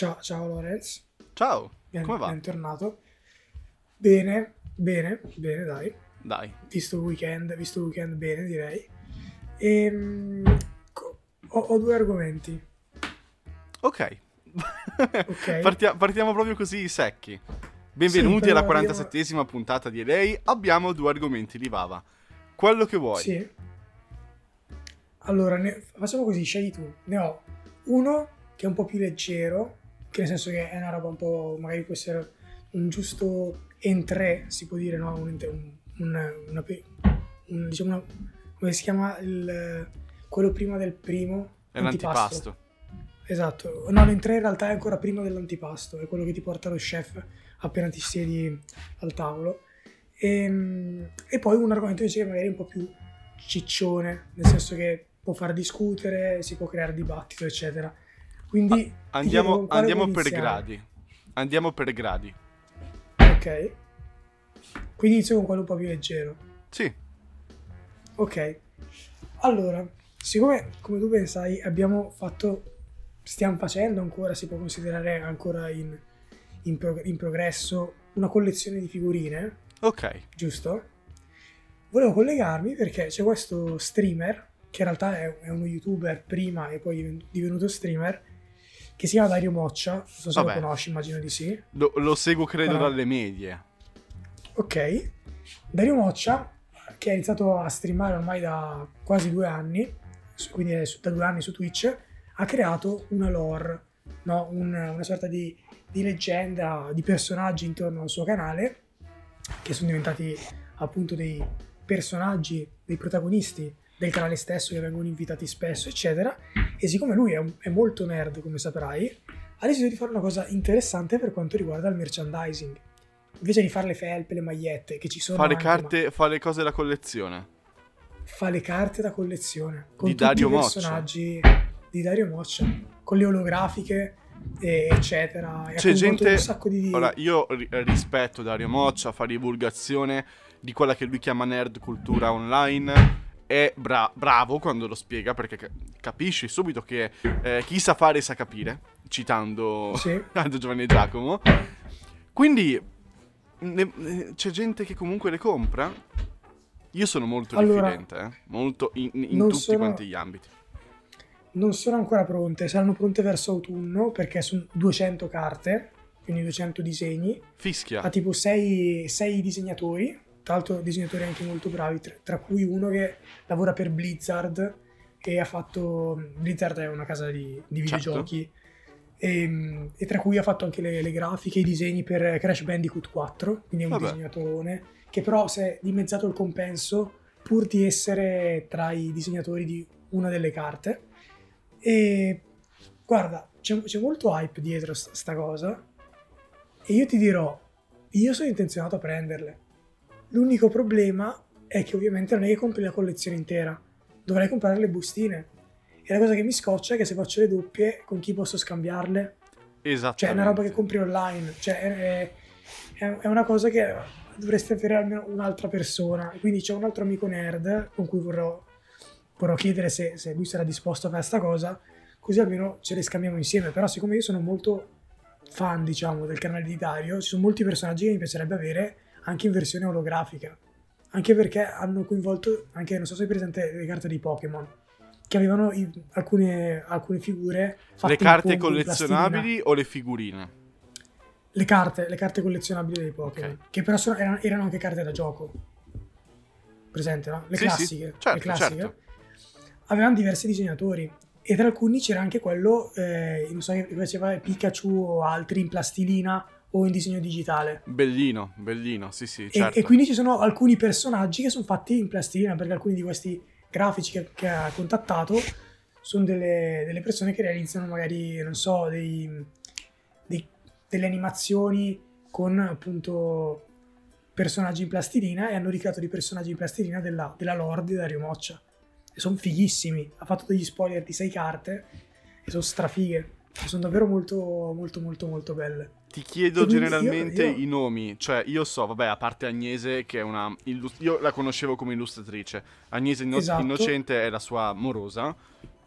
Ciao, ciao Lorenz. Ciao, Ben- come va? Bentornato. Bene, bene, bene, dai. Dai, Visto il weekend, visto il weekend bene, direi. Ehm, co- ho, ho due argomenti. ok. Ok. Partia- partiamo proprio così secchi. Benvenuti Sì, alla però io- 47esima puntata di Lei. Abbiamo due argomenti di Vava. Quello che vuoi. Sì. Allora, ne- facciamo così, scegli tu. Ne ho uno che è un po' più leggero, che nel senso che è una roba un po', magari può essere un giusto entré, si può dire, no? Un, un- un- una, pe- un- diciamo una- come si chiama il, quello prima del primo? È l'antipasto. Esatto, no, l'entrée in realtà è ancora prima dell'antipasto, è quello che ti porta lo chef appena ti siedi al tavolo. E, e poi un argomento invece che magari è un po' più ciccione, nel senso che può far discutere, si può creare dibattito, eccetera. Quindi Andiamo, andiamo per iniziare. gradi. Andiamo per gradi. Ok. Quindi inizio con quello un po' più leggero. Sì, Ok. Allora, siccome come tu ben sai abbiamo fatto, stiamo facendo ancora, si può considerare ancora in, in prog- in progresso, una collezione di figurine, ok. giusto? Volevo collegarmi perché c'è questo streamer, che in realtà è, è uno youtuber prima e poi diven- divenuto streamer, che si chiama Dario Moccia, non so se Vabbè. lo conosci, immagino di sì. Lo, lo seguo credo Però- dalle medie. Ok. Dario Moccia, che ha iniziato a streamare ormai da quasi due anni, quindi da due anni su Twitch, ha creato una lore, no? Un- una sorta di, di leggenda, di personaggi intorno al suo canale, che sono diventati appunto dei personaggi, dei protagonisti del canale stesso che vengono invitati spesso, eccetera. E siccome lui è, un- è molto nerd, come saprai, ha deciso di fare una cosa interessante per quanto riguarda il merchandising. Invece di fare le felpe, le magliette, che ci sono Fa le anche, carte, fa le cose da collezione. ma fa le carte da collezione con Di tutti Dario i Moccia. personaggi di Dario Moccia, con le olografiche, eccetera. E C'è gente- un sacco di Ora, io ri- rispetto Dario Moccia, fa divulgazione di quella che lui chiama nerd cultura online. È bra- bravo quando lo spiega perché ca- capisci subito che eh, chi sa fare sa capire, citando Sì. Giovanni e Giacomo. Quindi ne- c'è gente che comunque le compra. Io sono molto Allora, diffidente, eh, molto in, in tutti sono- quanti gli ambiti. non sono ancora pronte, saranno pronte verso autunno perché sono 200 carte, quindi 200 disegni, Fischia. ha tipo 6, disegnatori, tra l'altro disegnatori anche molto bravi, tra, tra cui uno che lavora per Blizzard e ha fatto... Blizzard è una casa di, di Certo. videogiochi e, e tra cui ha fatto anche le, le grafiche, i disegni per Crash Bandicoot 4, quindi è un Vabbè. disegnatorone, che però si è dimezzato il compenso pur di essere tra i disegnatori di una delle carte. E guarda, c'è, c'è molto hype dietro sta, sta cosa. E io ti dirò, io sono intenzionato a prenderle. L'unico problema è che ovviamente non è che compri la collezione intera, dovrai comprare le bustine. E la cosa che mi scoccia è che se faccio le doppie, con chi posso scambiarle? Esattamente. Cioè, è una roba che compri online. Cioè, è, è- è una cosa che dovresti avere almeno un'altra persona. Quindi c'è un altro amico nerd con cui vorrò, vorrò chiedere se, se lui sarà disposto a fare questa cosa, così almeno ce le scambiamo insieme. Però, siccome io sono molto fan, diciamo, del canale di Dario, ci sono molti personaggi che mi piacerebbe avere anche in versione olografica. Anche perché hanno coinvolto, anche non so se hai presente le carte di Pokémon, che avevano i- alcune, alcune figure Le carte collezionabili o le figurine? Le carte, le carte collezionabili dei Pokémon, Ok. che però sono- erano, erano anche carte da gioco. Presente, no? Le Sì, sì, classiche. certo, le classiche. certo. Avevano diversi disegnatori. E tra alcuni c'era anche quello, eh, non so, che faceva Pikachu o altri in plastilina o in disegno digitale. Bellino, bellino, sì sì, E- certo. E, quindi ci sono alcuni personaggi che sono fatti in plastilina, perché alcuni di questi grafici che, che ha contattato sono delle, delle persone che realizzano magari, non so, dei, dei- delle animazioni con appunto personaggi in plastilina e hanno ricreato dei personaggi in plastilina della, della lore di Dario Moccia. E sono fighissimi. Ha fatto degli spoiler di sei carte e sono strafighe. Sono davvero molto, molto, molto, molto belle. Ti chiedo generalmente io- io- i nomi, cioè io so, vabbè, a parte Agnese che è una... illus- io la conoscevo come illustratrice, Agnese Inno- Esatto. Innocente è la sua morosa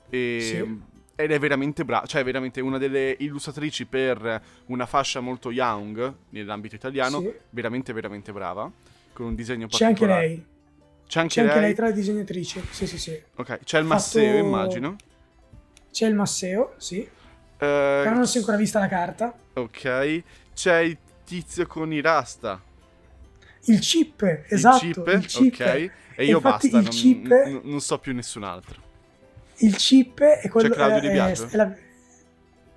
e Sì. ed è veramente brava, cioè è veramente una delle illustratrici per una fascia molto young nell'ambito italiano, Sì. veramente veramente brava, con un disegno C'è anche particolare. lei. C'è anche C'è anche lei? lei tra le disegnatrici. Sì, sì, sì. Ok, c'è il Fatto- Masseo, immagino. C'è il Masseo, sì. Eh, Però non si è ancora vista la carta. Ok, c'è il tizio con i rasta. Il chip, esatto. il chip, il chip. ok. E io infatti basta, il non, chip- n- non so più nessun altro. Il chip è quello... C'è Claudio è- Di è- Biagio? è la-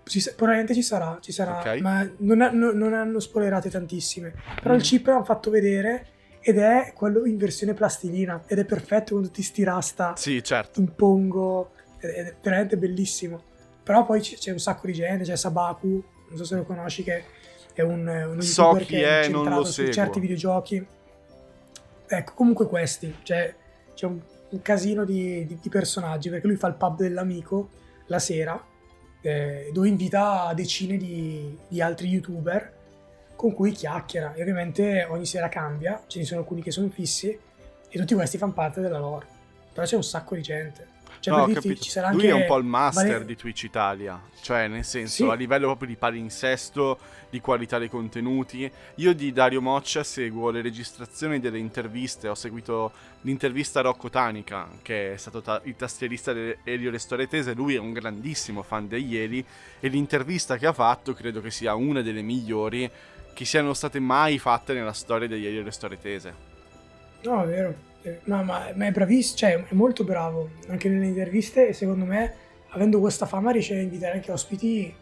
ci probabilmente ci sarà, ci sarà, Ok. ma non, ha- no- non hanno spoilerate tantissime. Però Mm. il chip l'hanno fatto vedere ed è quello in versione plastilina ed è perfetto quando ti sti rasta Sì, certo. in pongo ed è veramente bellissimo. Però poi c- c'è un sacco di gente, c'è Sabaku, non so se lo conosci, che è un, uno So youtuber chi che è, non lo su seguo. certi videogiochi. Ecco, comunque questi, cioè c'è un, un casino di, di- di personaggi, perché lui fa il pub dell'amico la sera, eh, dove invita decine di, di altri youtuber con cui chiacchiera. E ovviamente ogni sera cambia, ce ne sono alcuni che sono fissi, e tutti questi fanno parte della lore. Però c'è un sacco di gente. Cioè, No, dirti, ci sarà Lui anche è un po' il master Vale- di Twitch Italia, cioè nel senso Sì. a livello proprio di palinsesto, di qualità dei contenuti. Io di Dario Moccia seguo le registrazioni delle interviste, ho seguito l'intervista a Rocco Tanica, che è stato ta- il tastierista dell'Elio Le Storie Tese, lui è un grandissimo fan degli Eli e l'intervista che ha fatto credo che sia una delle migliori che siano state mai fatte nella storia degli Elio Le Storie Tese. No, è vero. Eh, No, ma, ma è bravissimo, cioè è molto bravo anche nelle interviste e secondo me, avendo questa fama, riesce a invitare anche ospiti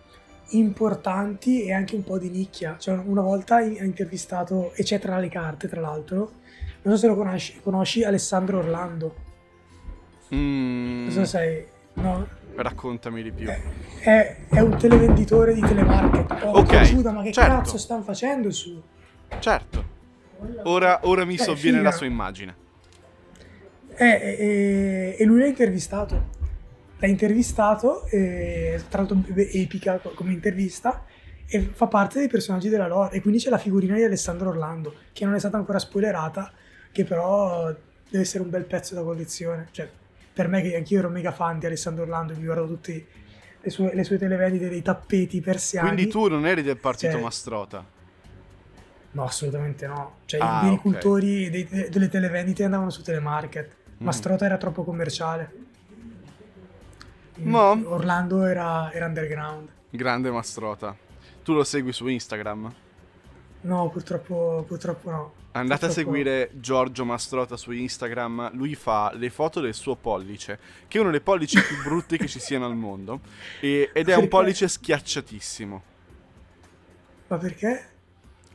importanti e anche un po' di nicchia. Cioè, una volta ha intervistato, e c'è tra le carte, tra l'altro, non so se lo conosci, conosci Alessandro Orlando. Mm, Non so se sai, no? raccontami di più. È, è un televenditore di telemarket. Oh, Ok, Giuda, ma che certo. cazzo stanno facendo su? Certo. Ora, ora mi Eh, sovviene figa. la sua immagine. Eh, e, e lui l'ha intervistato. L'ha intervistato, e, tra l'altro epica co- come intervista, e fa parte dei personaggi della lore. E quindi c'è la figurina di Alessandro Orlando, che non è stata ancora spoilerata, che però deve essere un bel pezzo da collezione. Cioè, per me, che anch'io ero mega fan di Alessandro Orlando, mi guardo tutte le sue, le sue televendite dei tappeti persiani. Quindi tu non eri del partito Cioè- Mastrota. No, assolutamente no. Cioè, Ah, i veri ok. cultori dei- delle televendite andavano su telemarket. Mm. Mastrota era troppo commerciale. Mm, No. Orlando era, era underground. Grande Mastrota. Tu lo segui su Instagram? No, purtroppo, purtroppo no. Andate a Purtroppo- seguire Giorgio Mastrota su Instagram. Lui fa le foto del suo pollice, che è uno dei pollici più brutti che ci siano al mondo. E- ed è un pollice schiacciatissimo. Ma perché?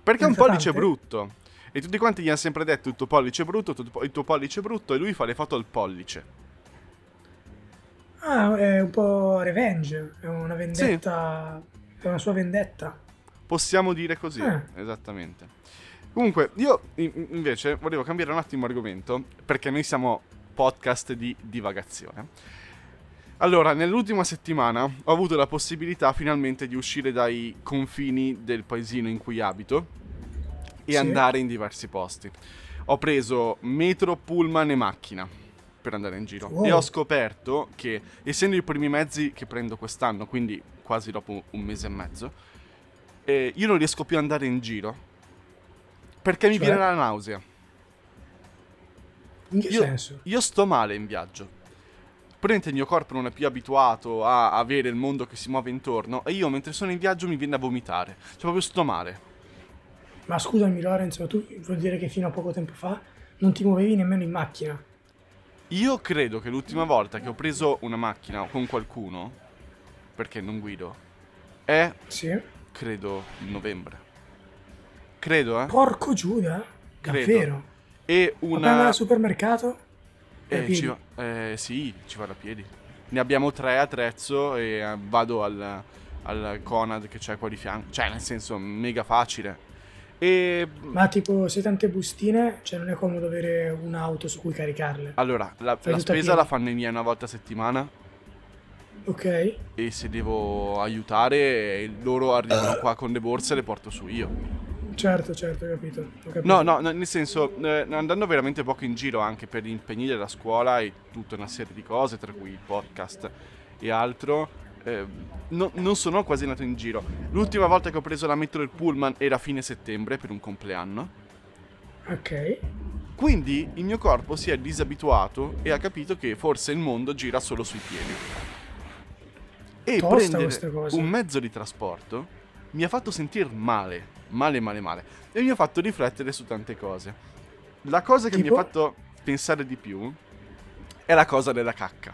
Perché è un pollice brutto. E tutti quanti gli hanno sempre detto il tuo pollice è brutto, il tuo- pollice è brutto, e lui fa le foto al pollice. Ah, è un po' revenge. È una vendetta. È una sua vendetta. Possiamo dire così, Eh. esattamente. Comunque, io in- invece volevo cambiare un attimo argomento, perché noi siamo podcast di divagazione. Allora, nell'ultima settimana ho avuto la possibilità finalmente di uscire dai confini del paesino in cui abito e Sì. andare in diversi posti. Ho preso metro, pullman e macchina per andare in giro Wow. e ho scoperto che, essendo i primi mezzi che prendo quest'anno, quindi quasi dopo un mese e mezzo, eh, io non riesco più ad andare in giro perché mi Cioè? viene la nausea. In che Io, senso? io sto male in viaggio. Praticamente il mio corpo non è più abituato a avere il mondo che si muove intorno e io mentre sono in viaggio mi viene a vomitare. Cioè proprio sto male. Ma scusami, Lorenzo, tu vuol dire che fino a poco tempo fa non ti muovevi nemmeno in macchina? Io credo che l'ultima volta che ho preso una macchina con qualcuno, perché non guido, è, Sì. credo, novembre. Credo, eh? Porco Giuda? Credo. Davvero? E una... andare al supermercato? Eh, ci va- eh, sì, ci vado a piedi. Ne abbiamo tre a Trezzo e eh, vado al, al Conad che c'è qua di fianco. Cioè, nel senso, mega facile. E Ma tipo, se tante bustine, cioè non è comodo avere un'auto su cui caricarle. allora, la, la spesa la fanno i miei una volta a settimana. Ok? E se devo aiutare, loro arrivano qua con le borse e le porto su io. Certo, certo, ho capito. ho capito. No, no, no, nel senso, eh, andando veramente poco in giro anche per gli impegni della scuola e tutta una serie di cose, tra cui il podcast e altro, eh, no- non sono quasi andato in giro. L'ultima volta che ho preso la metro del pullman era a fine settembre per un compleanno. Ok. Quindi il mio corpo si è disabituato e ha capito che forse il mondo gira solo sui piedi. E Tosta prendere un mezzo di trasporto mi ha fatto sentire male, male, male, male. E mi ha fatto riflettere su tante cose. La cosa che mi Tipo? ha fatto pensare di più è la cosa della cacca.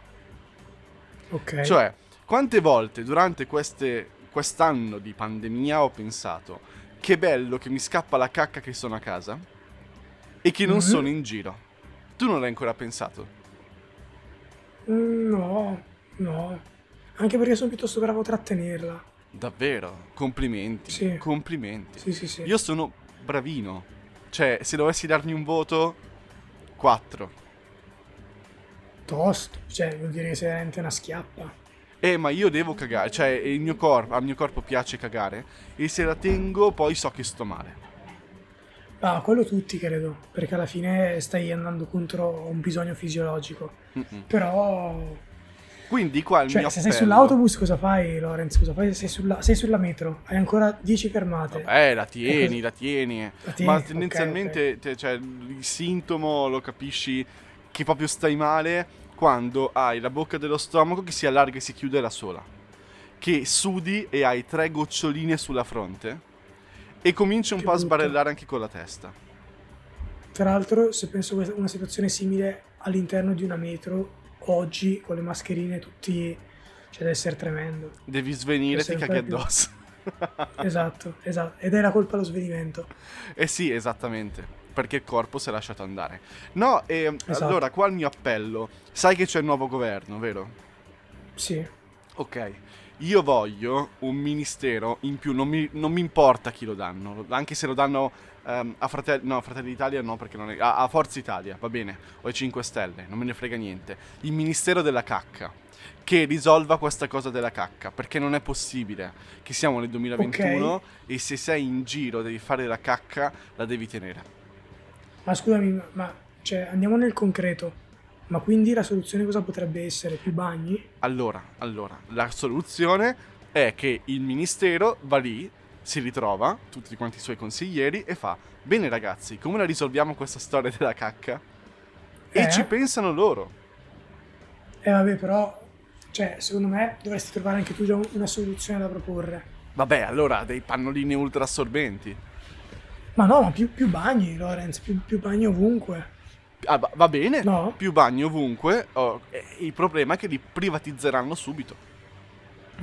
Ok. Cioè, quante volte durante queste- quest'anno di pandemia ho pensato che bello che mi scappa la cacca che sono a casa e che non Mhm. sono in giro. Tu non l'hai ancora pensato? Mm, No, no. Anche perché sono piuttosto bravo a trattenerla. Davvero? Complimenti. Sì. Complimenti. Sì, sì, sì. Io sono bravino. Cioè, se dovessi darmi un voto, 4. Tosto. Cioè, vuol dire che sei veramente una schiappa. Eh, ma io devo cagare. Cioè, il mio corpo, al mio corpo piace cagare. E se la tengo, poi so che sto male. Ah, quello tutti credo. Perché alla fine stai andando contro un bisogno fisiologico. Mm-mm. Però... Quindi qua il Cioè, mio se sei appello- sull'autobus cosa fai, Lorenz? Cosa fai? Sei sulla, sei sulla metro. Hai ancora 10 fermate. Eh, la tieni, la tieni. La tieni, Ma tendenzialmente te- cioè, il sintomo lo capisci che proprio stai male quando hai la bocca dello stomaco che si allarga e si chiude da sola. Che sudi e hai tre goccioline sulla fronte e cominci un Che po' a brutto. sbarellare anche con la testa. Tra l'altro, se penso a una situazione simile all'interno di una metro, oggi con le mascherine tutti... Cioè, deve essere tremendo. Devi svenire e ti caghi addosso. Esatto, esatto. Ed è la colpa dello svenimento. Eh sì, esattamente. Perché il corpo si è lasciato andare. No, e Esatto. allora qua il mio appello. Sai che c'è il nuovo governo, vero? Sì. Ok, io voglio un ministero in più, non mi, non mi importa chi lo danno, anche se lo danno ehm, a Fratelli, no, Fratelli d'Italia no, perché non è, a, a Forza Italia, va bene, o ai 5 Stelle, non me ne frega niente. Il ministero della cacca, che risolva questa cosa della cacca, perché non è possibile che siamo nel 2021 e se sei in giro devi fare la cacca, la devi tenere. Ma scusami, ma cioè, andiamo nel concreto. Ma quindi la soluzione cosa potrebbe essere? Più bagni? Allora, allora, la soluzione è che il ministero va lì, si ritrova, tutti quanti i suoi consiglieri, e fa, bene ragazzi, come la risolviamo questa storia della cacca? E Eh? ci pensano loro. Eh vabbè, però, cioè, secondo me dovresti trovare anche tu già un- una soluzione da proporre. Vabbè, allora, dei pannolini ultra assorbenti. Ma no, ma più, più bagni, Lorenz, più, più bagni ovunque. Ah, va, bene, No? più bagni ovunque, oh, il problema è che li privatizzeranno subito.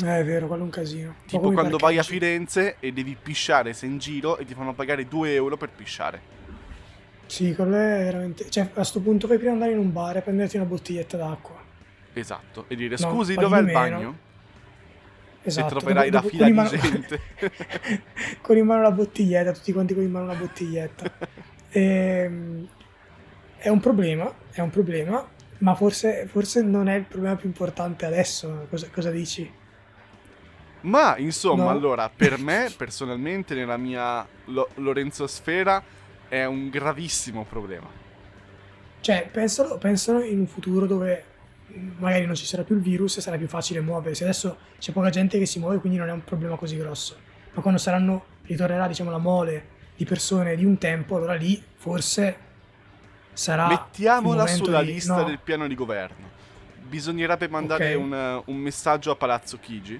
Eh, è vero, quello è un casino. Tipo quando vai a. Firenze e devi pisciare, sei in giro e ti fanno pagare 2 euro per pisciare. Sì, quello è veramente... Cioè, a sto punto fai prima andare in un bar e prenderti una bottiglietta d'acqua. Esatto, e dire No, scusi dov'è il meno. bagno? Esatto. e troverai dopo- la fila con di mano- gente. con in mano la bottiglietta, tutti quanti con in mano una bottiglietta. Ehm, è un problema, è un problema, ma forse, forse non è il problema più importante adesso. Cosa, cosa dici? Ma insomma, No. allora, per me personalmente, nella mia Lo- Lorenzo Sfera, è un gravissimo problema. Cioè, pensalo in un futuro dove magari non ci sarà più il virus e sarà più facile muoversi. Adesso c'è poca gente che si muove, quindi non è un problema così grosso. Ma quando saranno, ritornerà, diciamo, la mole di persone di un tempo, allora lì forse sarà. Mettiamola sulla di- lista no, del piano di governo. Bisognerebbe mandare Ok. un, un messaggio a Palazzo Chigi,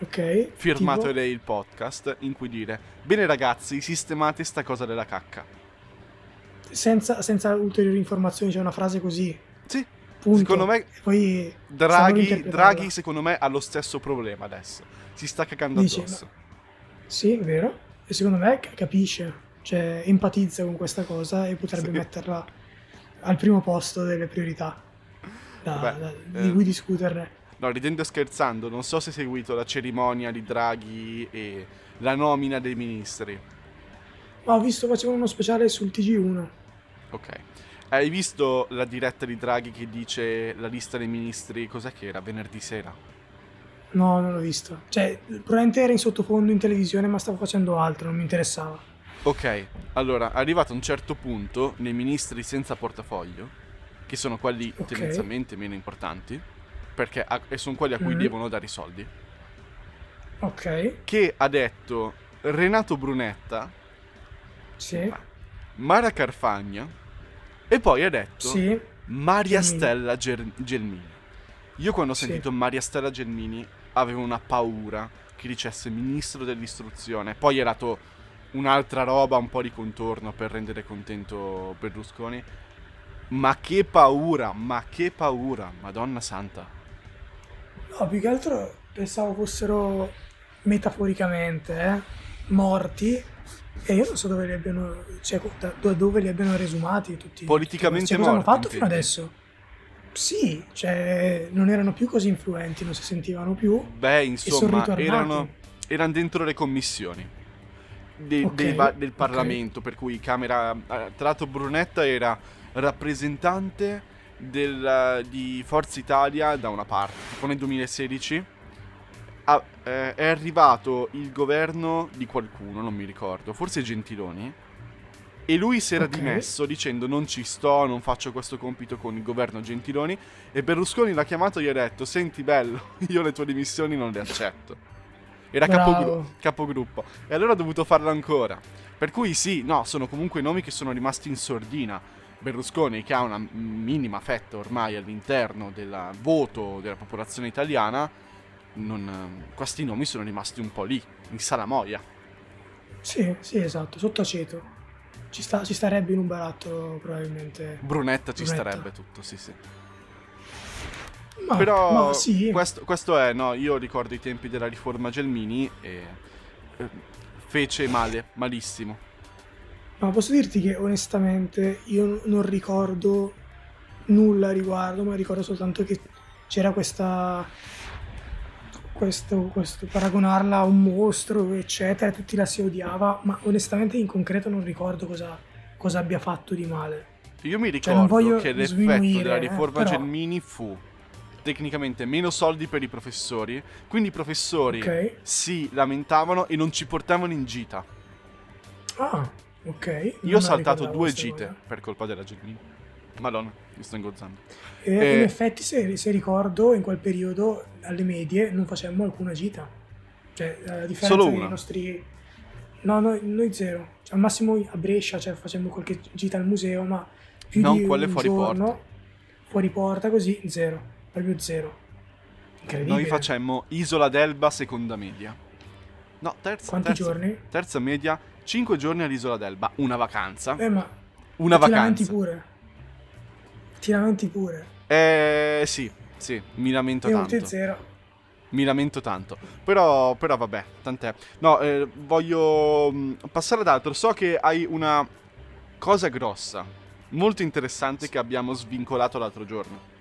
Ok. firmato tipo? lei il podcast, in cui dire: Bene ragazzi, sistemate sta cosa della cacca. senza, senza ulteriori informazioni, c'è una frase così. Sì, Punto. secondo me poi Draghi. Draghi, secondo me, ha lo stesso problema adesso. Si sta cagando Dici, addosso. Sì, è vero. E secondo me ca- capisce, cioè empatizza con questa cosa e potrebbe Sì. metterla al primo posto delle priorità da- Vabbè, da- di eh. cui discuterne. No, ridendo e scherzando, non so se hai seguito la cerimonia di Draghi e la nomina dei ministri. Ma ho visto facevano uno speciale sul TG1. Ok. Hai visto la diretta di Draghi che dice la lista dei ministri? Cos'è che era? Venerdì sera. No, non l'ho visto. Cioè, probabilmente era in sottofondo in televisione, ma stavo facendo altro, non mi interessava. Ok, allora, arrivato a un certo punto, nei ministri senza portafoglio, che sono quelli Ok. tendenzialmente meno importanti, perché a- e sono quelli a cui Mm. devono dare i soldi, Ok, che ha detto Renato Brunetta, sì, Mara Carfagna e poi ha detto sì, Maria Gelmini. Stella Ger- Gelmini. Io quando ho Sì. sentito Maria Stella Gelmini avevo una paura che dicesse ministro dell'istruzione. Poi era to- un'altra roba, un po' di contorno per rendere contento Berlusconi. Ma che paura, ma che paura, Madonna Santa. No, più che altro pensavo fossero metaforicamente eh, morti e io non so dove li abbiano, cioè, da, dove li abbiano resumati tutti. Politicamente cioè, cosa hanno morti, fatto fino adesso? Sì, cioè non erano più così influenti, non si sentivano più. Beh, insomma, erano, erano dentro le commissioni de- Ok, dei va- del. Parlamento, per cui Camera... eh, Tra l'altro Brunetta era rappresentante del- di Forza Italia da una parte, tipo nel 2016 ah, eh, è arrivato il governo di qualcuno, non mi ricordo, forse Gentiloni, e lui si era Ok. dimesso dicendo non ci sto, non faccio questo compito con il governo Gentiloni, e Berlusconi l'ha chiamato e gli ha detto senti bello, io le tue dimissioni non le accetto. Era capogru- capogruppo. E allora ha dovuto farlo ancora. Per cui sì, no, sono comunque nomi che sono rimasti in sordina. Berlusconi, che ha una minima fetta ormai all'interno del voto della popolazione italiana, non- questi nomi sono rimasti un po' lì, in salamoia. Sì, sì, esatto, sotto aceto. Ci, sta, ci starebbe in un barattolo probabilmente. Brunetta ci Brunetta. starebbe tutto, sì sì. Ma, Però ma sì, questo, questo è, no, io ricordo i tempi della riforma Gelmini e eh, fece male, malissimo. ma posso dirti che onestamente io non ricordo nulla a riguardo, ma ricordo soltanto che c'era questa questo, questo paragonarla a un mostro, eccetera, tutti la si odiava, ma onestamente in concreto non ricordo cosa, cosa abbia fatto di male. Io mi Cioè, non ricordo voglio che l'effetto della eh, riforma però- Gelmini fu tecnicamente meno soldi per i professori, quindi i professori Ok? si lamentavano e non ci portavano in gita. Ah, ok. Non Io me ho saltato due gite cosa. per colpa della Gelmini. Madonna, mi sto ingozzando. E Eh, in effetti, se, se ricordo, in quel periodo alle medie non facemmo alcuna gita. Cioè, a differenza Solo dei una. nostri. No, noi, noi zero. Cioè, al massimo a Brescia, cioè, facemmo qualche gita al museo, ma più Non di quelle un fuori giorno, porta. Fuori porta, così, zero. Proprio zero. Incredibile. Noi facemmo Isola d'Elba seconda media. No, terza, Quanti terza, giorni? terza media, 5 giorni all'Isola d'Elba, una vacanza. Eh, ma una vacanza. pure. Ti lamenti pure. Eh sì, sì, mi lamento Io tanto. zero. Mi lamento tanto. Però, però vabbè, tant'è. No, eh, voglio mh, passare ad altro. So che hai una cosa grossa, molto interessante che abbiamo svincolato l'altro giorno.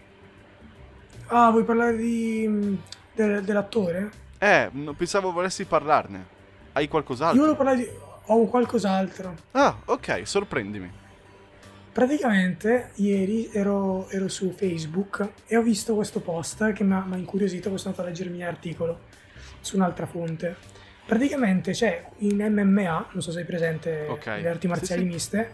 Ah, vuoi parlare di, del- dell'attore? Eh, pensavo volessi parlarne. Hai qualcos'altro? Io volevo parlare di... Ho qualcos'altro. Ah, ok, sorprendimi. Praticamente ieri ero, ero su Facebook e ho visto questo post che mi ha, incuriosito, poi sono andato a leggermi l'articolo su un'altra fonte. Praticamente c'è in MMA, non so se hai presente Ok. le arti marziali sì. miste,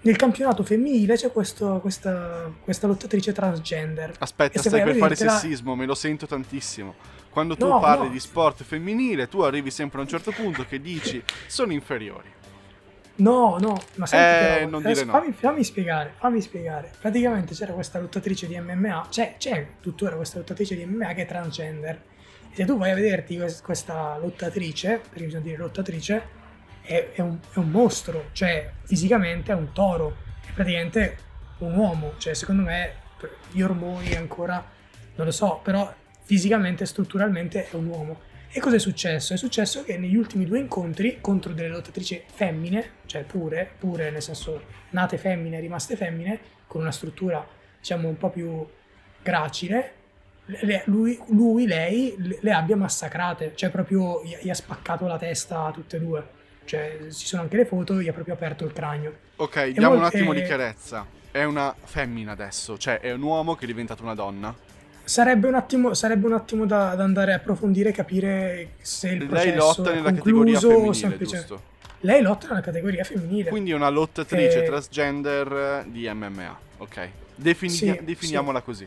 nel campionato femminile c'è questo- questa, questa lottatrice transgender. Aspetta, stai per fare vedertela- sessismo, me lo sento tantissimo. Quando tu No, parli no. di sport femminile, tu arrivi sempre a un certo punto che dici sono inferiori. No, no, ma senti Eh, non Adesso dire no. fammi, fammi spiegare, fammi spiegare. Praticamente c'era questa lottatrice di MMA, c'è, c'è tuttora questa lottatrice di MMA che è transgender. E se tu vai a vederti quest- questa lottatrice, per bisogna dire lottatrice, è, è un, è un mostro, cioè fisicamente è un toro, è praticamente un uomo, cioè secondo me gli ormoni ancora, non lo so, però fisicamente strutturalmente è un uomo. E cosa è successo? È successo che negli ultimi due incontri contro delle lottatrici femmine, cioè pure, pure nel senso nate femmine, rimaste femmine, con una struttura diciamo un po' più gracile, le- lui, lui, lei le, le abbia massacrate, cioè proprio gli, gli ha spaccato la testa a tutte e due. Cioè ci sono anche le foto, gli ha proprio aperto il cranio. Ok, diamo un molto- attimo di eh, chiarezza. È una femmina adesso, cioè è un uomo che è diventato una donna. Sarebbe un attimo, sarebbe un attimo da, da andare a approfondire e capire se il processo Lei lotta nella categoria femminile, semplice- giusto? Lei lotta nella categoria femminile. Quindi è una lottatrice Eh, transgender di MMA. Ok. Defini- Sì, definiamola così.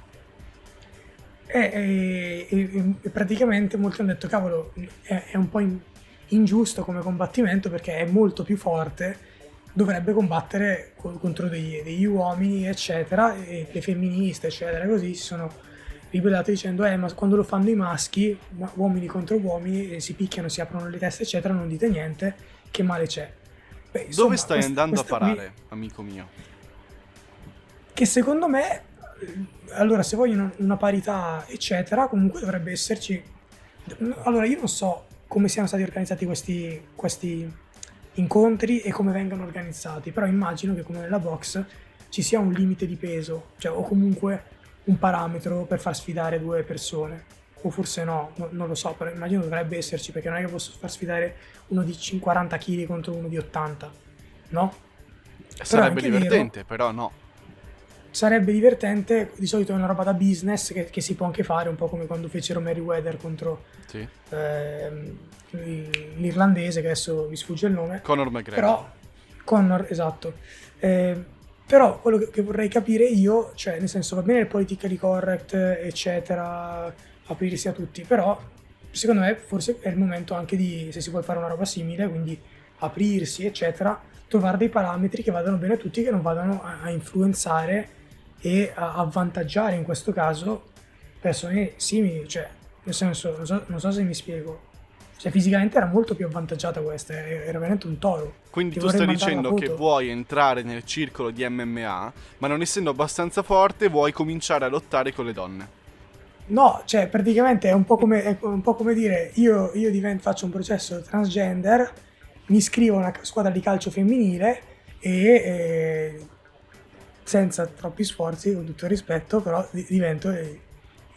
E, e, e, praticamente molti hanno detto, cavolo, è, è un po' in, ingiusto come combattimento perché è molto più forte, dovrebbe combattere contro degli, degli uomini, eccetera, e le femministe, eccetera, così sono ribellate dicendo, eh, ma quando lo fanno i maschi, uomini contro uomini, si picchiano, si aprono le teste, eccetera, non dite niente, che male c'è. Beh, insomma, Dove stai questa, andando questa a parare, qui, amico mio? Che secondo me, allora, se vogliono una parità, eccetera, comunque dovrebbe esserci. Allora, io non so come siano stati organizzati questi, questi incontri e come vengano organizzati, però immagino che come nella box ci sia un limite di peso, cioè, o comunque un parametro per far sfidare due persone. O forse no, no, non lo so, però immagino dovrebbe esserci perché non è che posso far sfidare uno di 40 kg contro uno di 80, no? Sarebbe divertente, vero, però no. Sarebbe divertente, di solito è una roba da business che, che si può anche fare, un po' come quando fecero Meriwether contro sì. eh, l'irlandese, che adesso mi sfugge il nome. Conor McGregor. Però, Conor, esatto. Eh, però quello che vorrei capire io, cioè nel senso va bene il politically correct, eccetera, aprirsi a tutti, però secondo me forse è il momento anche di, se si vuole fare una roba simile, quindi aprirsi, eccetera, trovare dei parametri che vadano bene a tutti, che non vadano a, a influenzare e a avvantaggiare in questo caso persone simili, cioè nel senso, non so, non so se mi spiego, cioè, fisicamente era molto più avvantaggiata questa, era veramente un toro. Quindi tu stai dicendo che vuoi entrare nel circolo di MMA, ma non essendo abbastanza forte vuoi cominciare a lottare con le donne. No, cioè praticamente è un po' come, un po come dire io, io divento, faccio un processo transgender, mi iscrivo a una squadra di calcio femminile e eh, senza troppi sforzi, con tutto il rispetto, però divento il,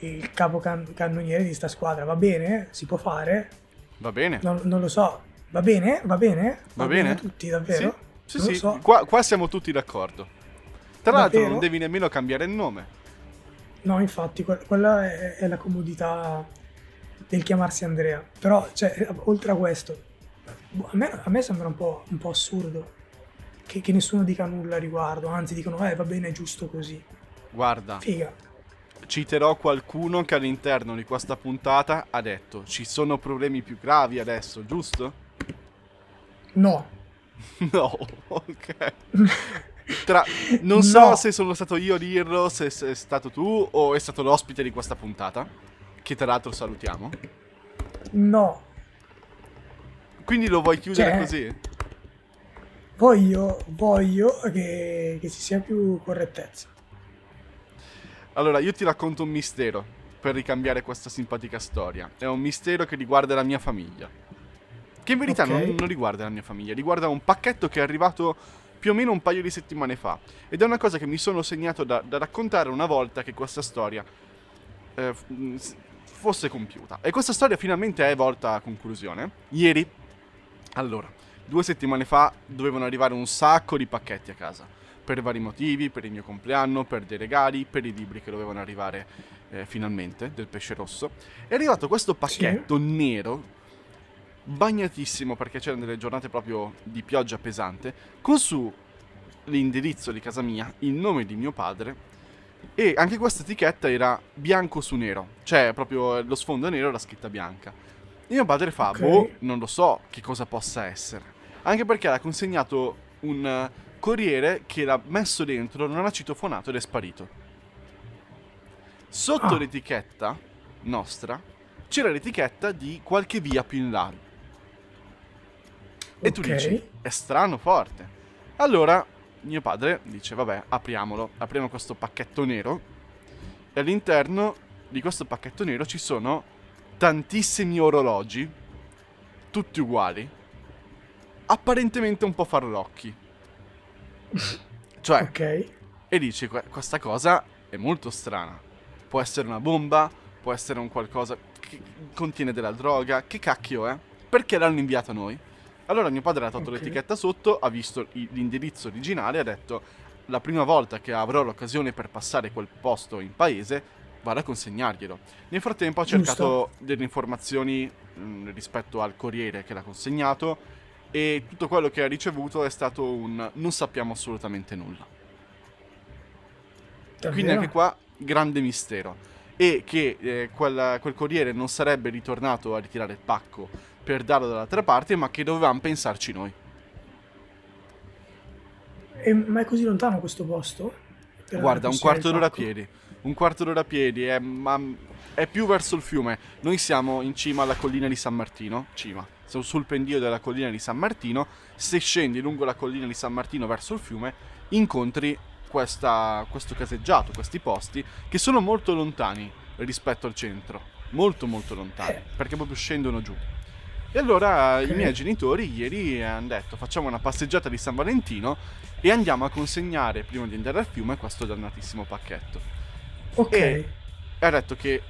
il capo can- cannoniere di sta squadra. Va bene? Si può fare? Va bene. Non, non lo so. Va bene? Va bene? Va, Va bene? bene? tutti, davvero? Sì, sì, sì. So. Qua, qua, siamo tutti d'accordo. Tra davvero? l'altro non devi nemmeno cambiare il nome. No, infatti, quella è, è la comodità del chiamarsi Andrea. Però, cioè, oltre a questo, a me, a me sembra un po', un po assurdo che, che, nessuno dica nulla a riguardo. Anzi, dicono, eh, va bene, è giusto così. Guarda. Figa citerò qualcuno che all'interno di questa puntata ha detto ci sono problemi più gravi adesso, giusto? No. no, ok. Tra... Non so se sono stato io a dirlo, se sei stato tu o è stato l'ospite di questa puntata, che tra l'altro salutiamo. No. Quindi lo vuoi chiudere cioè, così? Voglio, voglio che, che ci sia più correttezza. Allora, io ti racconto un mistero per ricambiare questa simpatica storia. È un mistero che riguarda la mia famiglia. Che in verità okay. non, non, riguarda la mia famiglia, riguarda un pacchetto che è arrivato più o meno un paio di settimane fa. Ed è una cosa che mi sono segnato da, da raccontare una volta che questa storia eh, fosse compiuta. E questa storia finalmente è volta a conclusione. Ieri, allora, due settimane fa dovevano arrivare un sacco di pacchetti a casa per vari motivi, per il mio compleanno, per dei regali, per i libri che dovevano arrivare eh, finalmente del pesce rosso. È arrivato questo pacchetto sì. nero, bagnatissimo perché c'erano delle giornate proprio di pioggia pesante, con su l'indirizzo di casa mia, il nome di mio padre e anche questa etichetta era bianco su nero, cioè proprio lo sfondo nero e la scritta bianca. E mio padre fa, okay. boh, non lo so che cosa possa essere. Anche perché ha consegnato un corriere che l'ha messo dentro, non ha citofonato ed è sparito. Sotto ah. l'etichetta nostra c'era l'etichetta di qualche via più in là. E okay. tu dici, è strano, forte. Allora mio padre dice, vabbè, apriamolo, apriamo questo pacchetto nero. E all'interno di questo pacchetto nero ci sono tantissimi orologi, tutti uguali, apparentemente un po' farlocchi. Cioè, ok. E dici, questa cosa è molto strana. Può essere una bomba, può essere un qualcosa che contiene della droga, che cacchio è? Perché l'hanno inviato a noi? Allora mio padre ha tolto okay. l'etichetta sotto, ha visto l'indirizzo originale e ha detto la prima volta che avrò l'occasione per passare quel posto in paese vado a consegnarglielo. Nel frattempo ha cercato Giusto. delle informazioni mh, mm, rispetto al corriere che l'ha consegnato e tutto quello che ha ricevuto è stato un non sappiamo assolutamente nulla. Davvero? Quindi anche qua grande mistero. e che eh, quel, quel corriere non sarebbe ritornato a ritirare il pacco per darlo dall'altra parte, ma che dovevamo pensarci noi. E, ma è così lontano questo posto? Guarda, un quarto d'ora a piedi. Un quarto d'ora a piedi, è, ma è più verso il fiume. Noi siamo in cima alla collina di San Martino. Cima. Sul pendio della collina di San Martino. Se scendi lungo la collina di San Martino verso il fiume, incontri questa- questo caseggiato, questi posti, che sono molto lontani rispetto al centro. Molto molto lontani. Eh. Perché proprio scendono giù. E allora Ok. i miei genitori ieri hanno detto facciamo una passeggiata di San Valentino e andiamo a consegnare prima di andare al fiume questo dannatissimo pacchetto. Ok. E ha detto che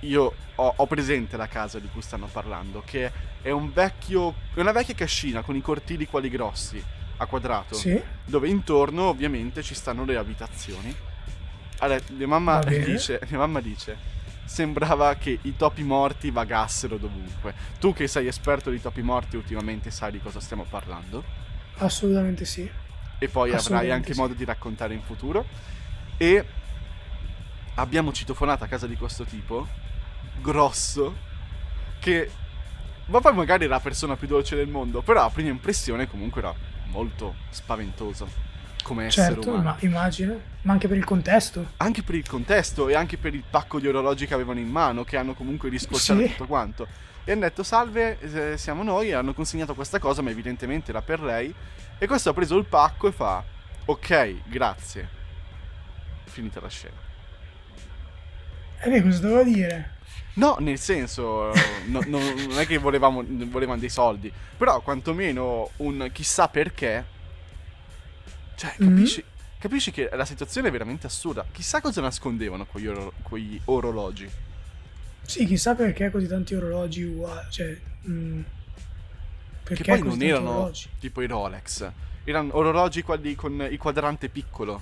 io ho, ho presente la casa di cui stanno parlando, che è un vecchio, è una vecchia cascina con i cortili quali grossi a quadrato, Sì. dove intorno ovviamente ci stanno le abitazioni. Detto- mia, mamma dice, mia mamma dice, sembrava che i topi morti vagassero dovunque. Tu che sei esperto di topi morti ultimamente sai di cosa stiamo parlando Assolutamente sì. e poi avrai anche sì. modo di raccontare in futuro. E abbiamo citofonato a casa di questo tipo, grosso, che ma poi magari era la persona più dolce del mondo, però a prima impressione comunque era molto spaventoso come essere Certo, umano. ma immagino. Ma anche per il contesto. Anche per il contesto e anche per il pacco di orologi che avevano in mano, che hanno comunque riscocciato Sì. tutto quanto. E hanno detto salve, eh, siamo noi, e hanno consegnato questa cosa, ma evidentemente era per lei. E questo ha preso il pacco e fa, ok, grazie. Finita la scena. E beh, cosa dovevo dire? No, nel senso, no- no- non è che volevamo, volevano dei soldi, però quantomeno un chissà perché. Cioè, Mhm. capisci, capisci che la situazione è veramente assurda. Chissà cosa nascondevano quegli, oro- quegli orologi. Sì, chissà perché così tanti orologi uguali. Cioè, mm, perché Che poi non erano orologi? tipo i Rolex, erano orologi quelli con il quadrante piccolo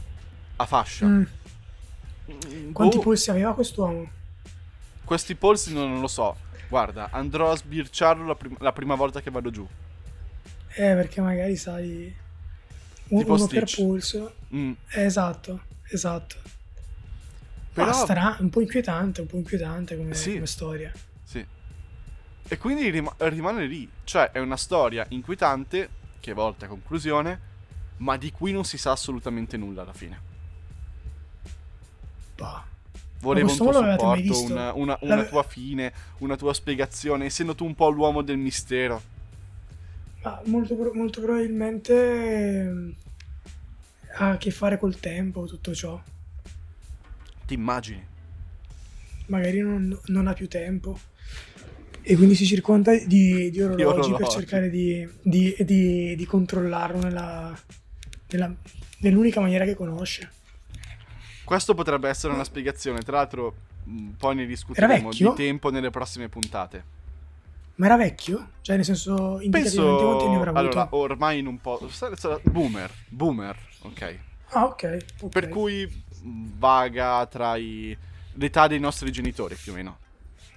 a fascia. Mm, Mm, Quanti boh, polsi aveva quest'uomo? Questi polsi non, non lo so. Guarda, andrò a sbirciarlo la, prim- la prima volta che vado giù. Eh, perché magari sai. un- Tipo uno per Stitch. polso. Mm, Eh, esatto, esatto. Però- Ah, strana- un po' inquietante, un po' inquietante come, Sì. come storia. Sì. E quindi rim- rimane lì. Cioè, è una storia inquietante, che volta a conclusione, ma di cui non si sa assolutamente nulla alla fine. Bah. Volevo un tuo supporto, una, una- una tua fine, una tua spiegazione, essendo tu un po' l'uomo del mistero. Ma molto, molto probabilmente ehm, ha a che fare col tempo, tutto ciò. Ti immagini? Magari non, non ha più tempo. E quindi si circonda di, di orologi, per orologi. cercare di, di- di- di controllarlo nella, nella- nell'unica maniera che conosce. Questo potrebbe essere una spiegazione. Tra l'altro, mh, poi ne discuteremo di tempo nelle prossime puntate. Ma era vecchio? Cioè, nel senso, indicativamente Penso. quanti anni avrà avuto? Allora, ormai in un po'. Boomer. Boomer, ok. Ah, ok. ok. Per cui mh, vaga tra i... l'età dei nostri genitori più o meno.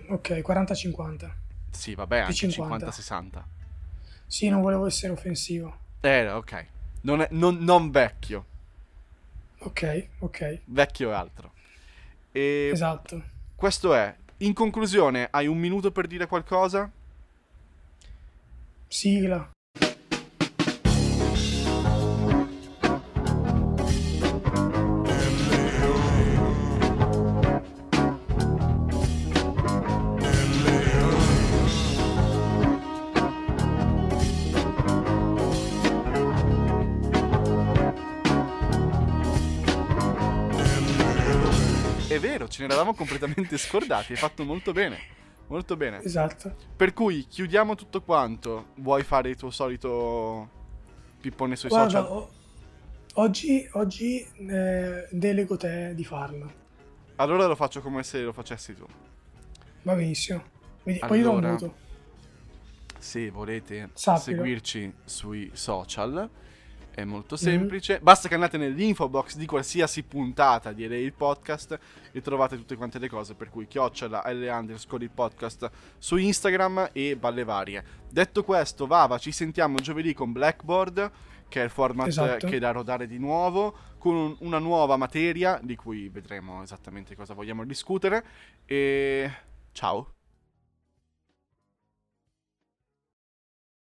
Ok, 40-50. Sì, vabbè, anche 50. 50-60. Sì, non volevo essere offensivo. Eh, ok. Non, è, non, non vecchio. Ok, ok. Vecchio è altro. E Esatto. questo è. In conclusione, hai un minuto per dire qualcosa? Sigla. È vero, ce ne eravamo completamente scordati. Hai fatto molto bene. Molto bene. Esatto. Per cui chiudiamo tutto quanto. Vuoi fare il tuo solito pippone sui Guarda, social? o- oggi, oggi eh, delego te di farlo. Allora lo faccio come se lo facessi tu. Va benissimo. Vedi- Poi io do un Allora. voto. Se volete Sappilo. seguirci sui social, È molto semplice. Mm. Basta che andate nell'info box di qualsiasi puntata di LA il podcast e trovate tutte quante le cose. Per cui chiocciola L underscore il podcast su Instagram e balle varie. Detto questo, Vava, ci sentiamo giovedì con Blackboard, che è il format esatto. che da rodare di nuovo, con un, una nuova materia di cui vedremo esattamente cosa vogliamo discutere. E ciao.